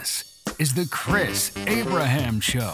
This is the Chris Abraham Show.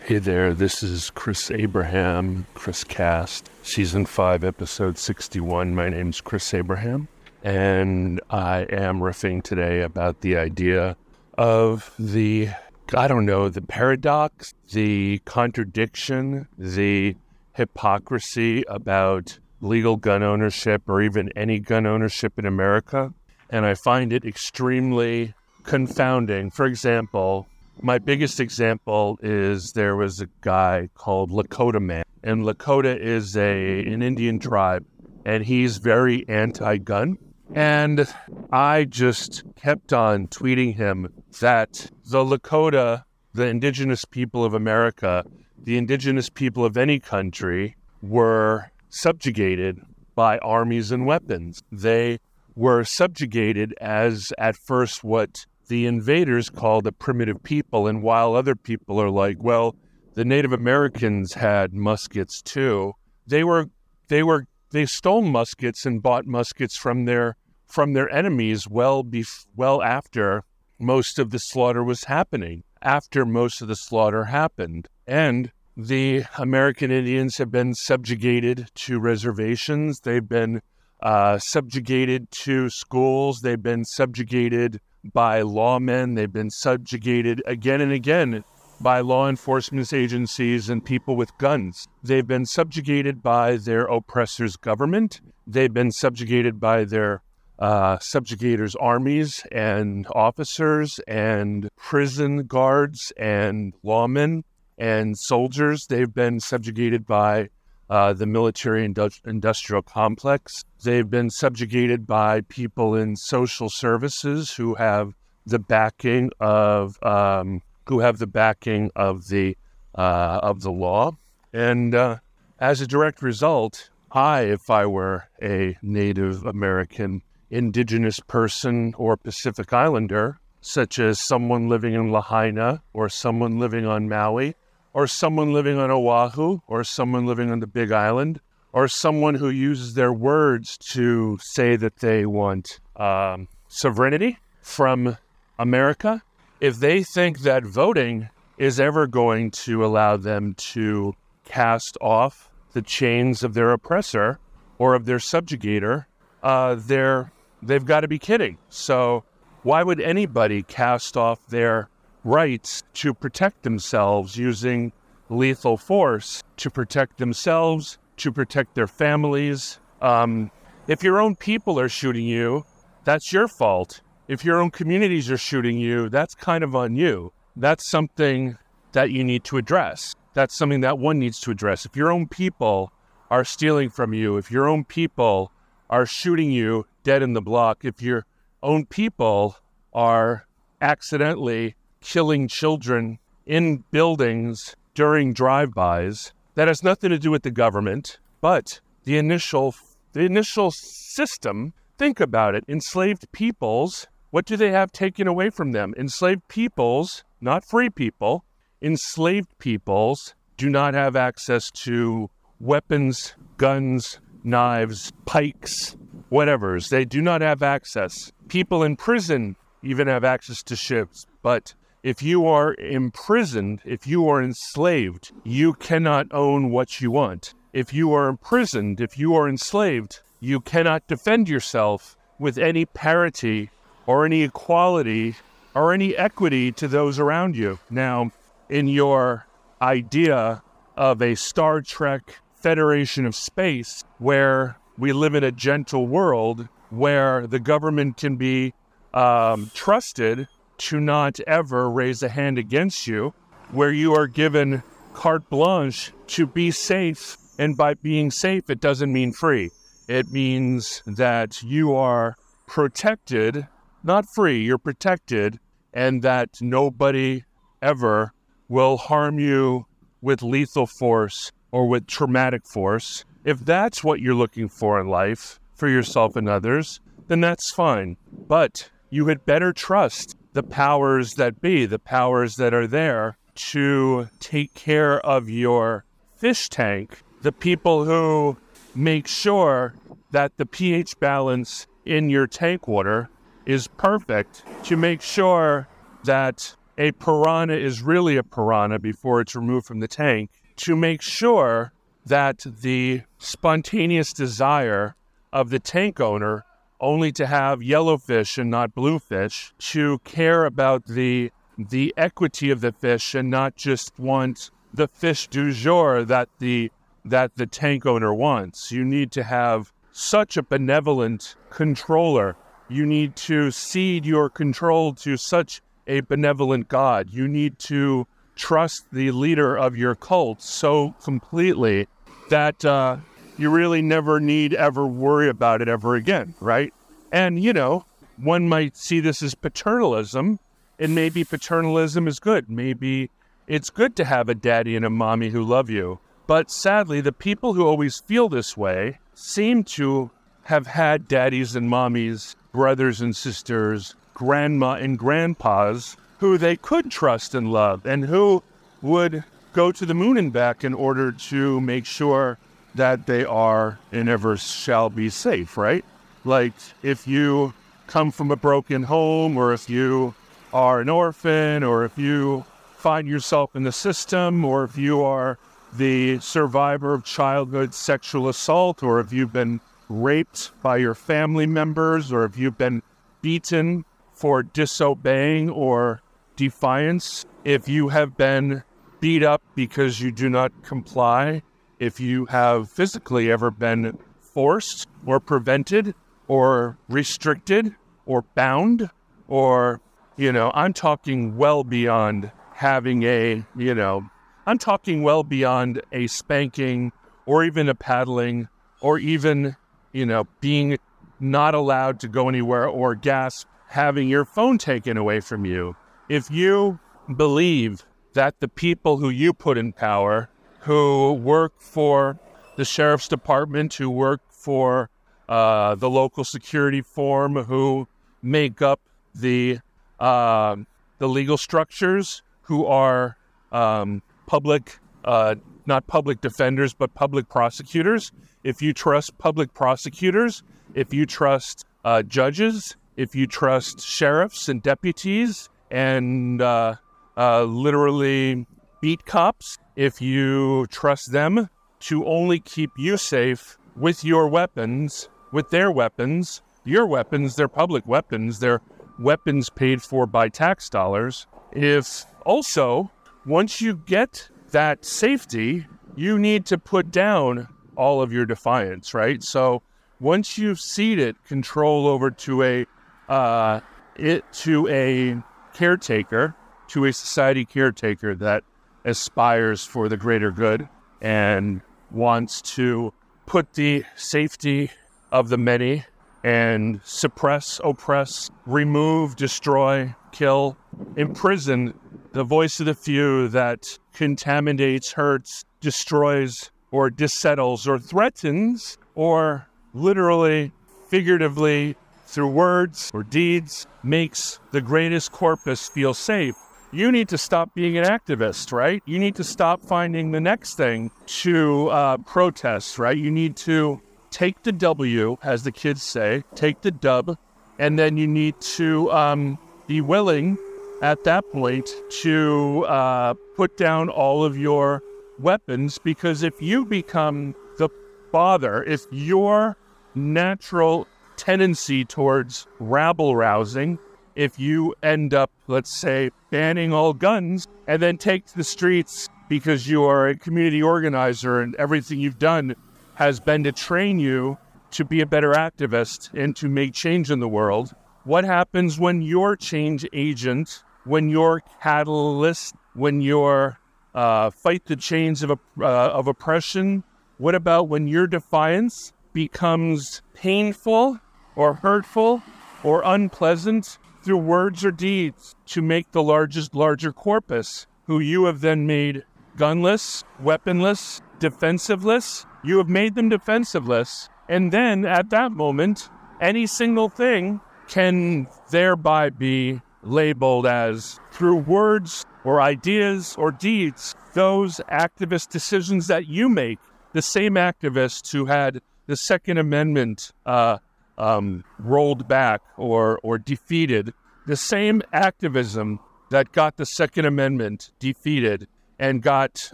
Hey there, this is Chris Abraham, Chris Cast, Season 5, Episode 61. My name's Chris Abraham, and I am riffing today about the idea of the, I don't know, the paradox, the contradiction, the hypocrisy about legal gun ownership or even any gun ownership in America. And I find it extremely confounding. For example, my biggest example is there was a guy called Lakota Man, and Lakota is a an Indian tribe, and he's very anti-gun. And I just kept on tweeting him that the Lakota, the indigenous people of America, the indigenous people of any country, were subjugated by armies and weapons. They were subjugated as at first what the invaders called a primitive people. And while other people are like, well, the Native Americans had muskets too, they were they were they stole muskets and bought muskets from their from their enemies well bef- well after most of the slaughter was happening. After most of the slaughter happened, and the American Indians have been subjugated to reservations. They've been uh, subjugated to schools. They've been subjugated by lawmen. They've been subjugated again and again by law enforcement agencies and people with guns. They've been subjugated by their oppressor's government. They've been subjugated by their uh, subjugators' armies and officers and prison guards and lawmen and soldiers. They've been subjugated by uh, the military industrial complex. They've been subjugated by people in social services who have the backing of um, who have the backing of the uh, of the law, and uh, as a direct result, I, if I were a Native American, Indigenous person, or Pacific Islander, such as someone living in Lahaina or someone living on Maui, or someone living on Oahu, or someone living on the Big Island, or someone who uses their words to say that they want um, sovereignty from America, if they think that voting is ever going to allow them to cast off the chains of their oppressor or of their subjugator, uh, they're they've got to be kidding. So why would anybody cast off their rights to protect themselves using lethal force to protect themselves, to protect their families. Um, if your own people are shooting you, that's your fault. If your own communities are shooting you, that's kind of on you. That's something that you need to address. That's something that one needs to address. If your own people are stealing from you, if your own people are shooting you dead in the block, if your own people are accidentally killing children in buildings during drive-bys that has nothing to do with the government, but the initial the initial system. Think about it. Enslaved peoples, what do they have taken away from them? Enslaved peoples, not free people, enslaved peoples do not have access to weapons, guns, knives, pikes, whatever's. They do not have access. People in prison even have access to ships, but if you are imprisoned, if you are enslaved, you cannot own what you want. If you are imprisoned, if you are enslaved, you cannot defend yourself with any parity or any equality or any equity to those around you. Now, in your idea of a Star Trek Federation of Space where we live in a gentle world where the government can be um, trusted to not ever raise a hand against you, where you are given carte blanche to be safe. And by being safe, it doesn't mean free. It means that you are protected, not free, you're protected, and that nobody ever will harm you with lethal force or with traumatic force. If that's what you're looking for in life for yourself and others, then that's fine. But you had better trust the powers that be, the powers that are there to take care of your fish tank, the people who make sure that the pH balance in your tank water is perfect, to make sure that a piranha is really a piranha before it's removed from the tank, to make sure that the spontaneous desire of the tank owner only to have yellowfish and not bluefish, to care about the the equity of the fish and not just want the fish du jour that the that the tank owner wants. You need to have such a benevolent controller. You need to cede your control to such a benevolent God. You need to trust the leader of your cult so completely that uh, you really never need ever worry about it ever again, right? And, you know, one might see this as paternalism, and maybe paternalism is good. Maybe it's good to have a daddy and a mommy who love you. But sadly, the people who always feel this way seem to have had daddies and mommies, brothers and sisters, grandma and grandpas who they could trust and love and who would go to the moon and back in order to make sure that they are and ever shall be safe, right? Like if you come from a broken home, or if you are an orphan, or if you find yourself in the system, or if you are the survivor of childhood sexual assault, or if you've been raped by your family members, or if you've been beaten for disobeying or defiance, if you have been beat up because you do not comply, if you have physically ever been forced or prevented or restricted or bound or, you know, I'm talking well beyond having a, you know, I'm talking well beyond a spanking or even a paddling or even, you know, being not allowed to go anywhere or gasp having your phone taken away from you. If you believe that the people who you put in power, who work for the sheriff's department, who work for uh, the local security form, who make up the uh, the legal structures, who are um, public, uh, not public defenders, but public prosecutors. If you trust public prosecutors, if you trust uh, judges, if you trust sheriffs and deputies and uh, uh, literally beat cops, if you trust them to only keep you safe with your weapons, with their weapons, your weapons, their public weapons, their weapons paid for by tax dollars, if also, once you get that safety, you need to put down all of your defiance, right? So once you've ceded control over to a uh, it to a caretaker, to a society caretaker that aspires for the greater good and wants to put the safety of the many and suppress, oppress, remove, destroy, kill, imprison the voice of the few that contaminates, hurts, destroys, or dissettles, or threatens, or literally, figuratively through words or deeds makes the greatest corpus feel safe. You need to stop being an activist, right? You need to stop finding the next thing to uh, protest, right? You need to take the W, as the kids say, take the dub, and then you need to um, be willing at that point to uh, put down all of your weapons because if you become the father, if your natural tendency towards rabble rousing if you end up, let's say, banning all guns and then take to the streets because you are a community organizer and everything you've done has been to train you to be a better activist and to make change in the world. What happens when your change agent, when your catalyst, when your uh, fight the chains of, uh, of oppression? What about when your defiance becomes painful or hurtful or unpleasant through words or deeds to make the largest larger corpus, who you have then made gunless, weaponless, defensiveless. You have made them defensiveless. And then at that moment, any single thing can thereby be labeled as through words or ideas or deeds, those activist decisions that you make, the same activists who had the Second Amendment uh, um, rolled back or, or defeated, the same activism that got the Second Amendment defeated and got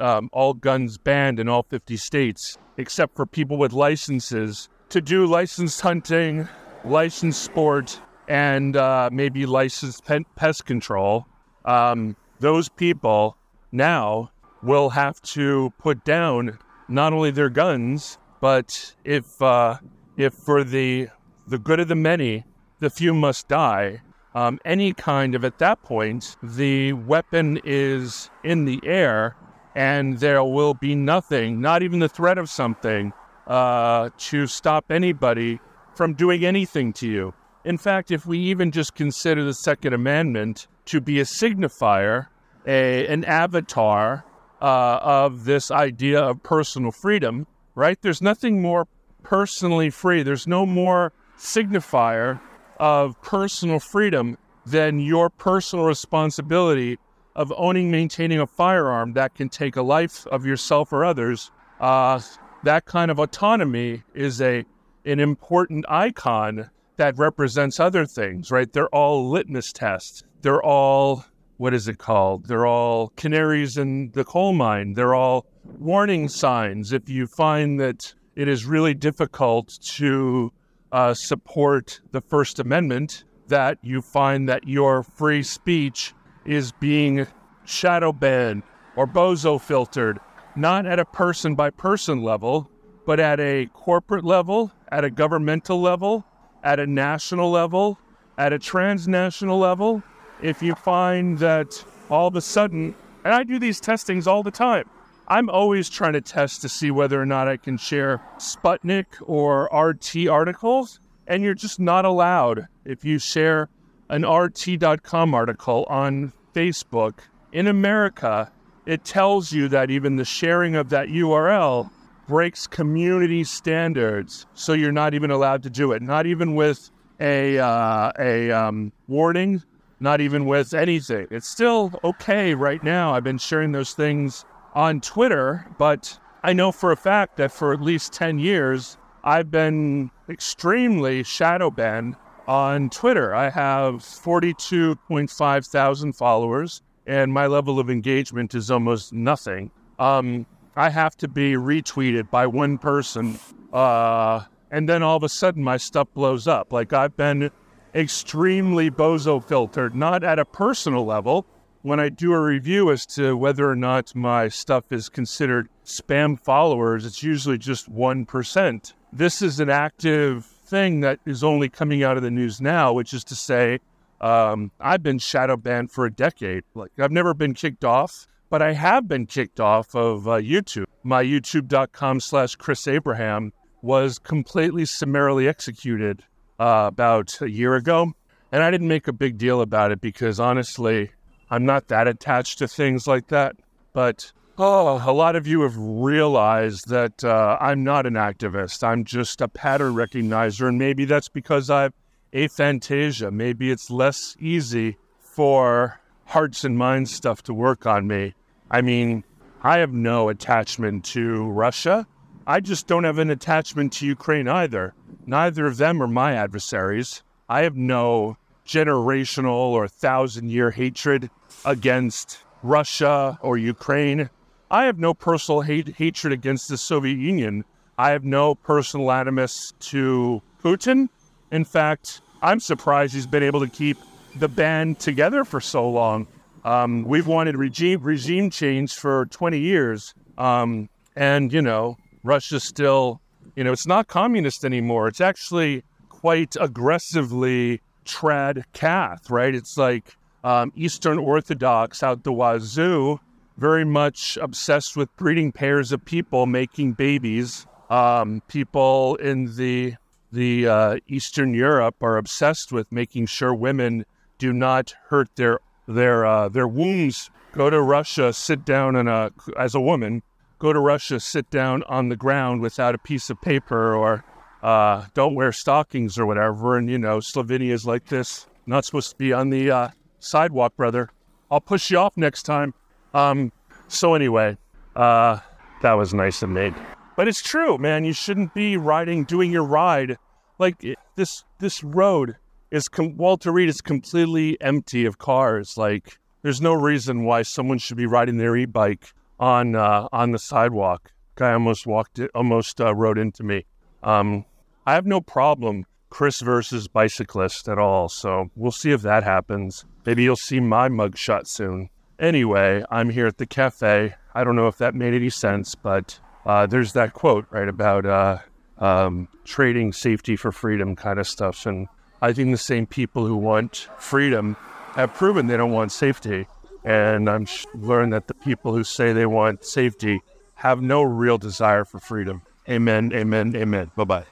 um, all guns banned in all 50 states, except for people with licenses to do licensed hunting, licensed sport, and uh, maybe licensed pest control. Um, those people now will have to put down not only their guns, but if uh, if for the the good of the many, the few must die. Um, any kind of at that point, the weapon is in the air, and there will be nothing, not even the threat of something, uh, to stop anybody from doing anything to you. In fact, if we even just consider the Second Amendment to be a signifier, a, an avatar uh, of this idea of personal freedom, right? There's nothing more personally free. There's no more signifier of personal freedom than your personal responsibility of owning, maintaining a firearm that can take a life of yourself or others. Uh, that kind of autonomy is a an important icon that represents other things, right? They're all litmus tests. They're all, what is it called? They're all canaries in the coal mine. They're all warning signs. If you find that it is really difficult to uh, support the First Amendment, that you find that your free speech is being shadow banned or bozo filtered, not at a person by person level, but at a corporate level, at a governmental level, at a national level, at a transnational level, if you find that all of a sudden, and I do these testings all the time, I'm always trying to test to see whether or not I can share Sputnik or RT articles, and you're just not allowed if you share an RT.com article on Facebook in America. It tells you that even the sharing of that URL breaks community standards, so you're not even allowed to do it. Not even with a uh, a um, warning, not even with anything. It's still okay right now. I've been sharing those things on Twitter, but I know for a fact that for at least ten years I've been extremely shadow banned on Twitter. I have 42.5 thousand followers, and my level of engagement is almost nothing. Um, I have to be retweeted by one person, uh, and then all of a sudden my stuff blows up. Like I've been extremely bozo filtered, not at a personal level. When I do a review as to whether or not my stuff is considered spam followers, it's usually just 1%. This is an active thing that is only coming out of the news now, which is to say, um, I've been shadow banned for a decade. Like I've never been kicked off but I have been kicked off of uh, YouTube. My youtube.com slash Chris Abraham was completely summarily executed uh, about a year ago. And I didn't make a big deal about it because honestly, I'm not that attached to things like that. But oh, a lot of you have realized that uh, I'm not an activist. I'm just a pattern recognizer. And maybe that's because I've aphantasia. Maybe it's less easy for hearts and minds stuff to work on me. I mean, I have no attachment to Russia. I just don't have an attachment to Ukraine either. Neither of them are my adversaries. I have no generational or thousand year hatred against Russia or Ukraine. I have no personal hate, hatred against the Soviet Union. I have no personal animus to Putin. In fact, I'm surprised he's been able to keep the band together for so long. Um, we've wanted regime regime change for 20 years, um, and you know, Russia's still, you know, it's not communist anymore. It's actually quite aggressively trad cath, right? It's like um, Eastern Orthodox out the wazoo, very much obsessed with breeding pairs of people, making babies. Um, people in the the uh, Eastern Europe are obsessed with making sure women do not hurt their their uh, their wombs. Go to Russia, sit down in a as a woman. Go to Russia, sit down on the ground without a piece of paper or uh, don't wear stockings or whatever. And, you know, Slovenia's like this. Not supposed to be on the uh, sidewalk, brother. I'll push you off next time. Um, so, anyway, uh, that was nice of me. But it's true, man. You shouldn't be riding, doing your ride. Like this, this road is, com- Walter Reed is completely empty of cars. Like, there's no reason why someone should be riding their e-bike on uh, on the sidewalk. Guy almost walked it, almost uh, rode into me. Um, I have no problem Chris versus bicyclist at all. So we'll see if that happens. Maybe you'll see my mugshot soon. Anyway, I'm here at the cafe. I don't know if that made any sense, but uh, there's that quote right about uh, um, trading safety for freedom kind of stuff. And I think the same people who want freedom have proven they don't want safety. And I'm sh- learned that the people who say they want safety have no real desire for freedom. Amen, amen, amen. Bye bye.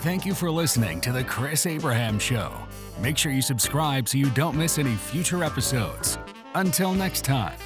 Thank you for listening to The Chris Abraham Show. Make sure you subscribe so you don't miss any future episodes. Until next time.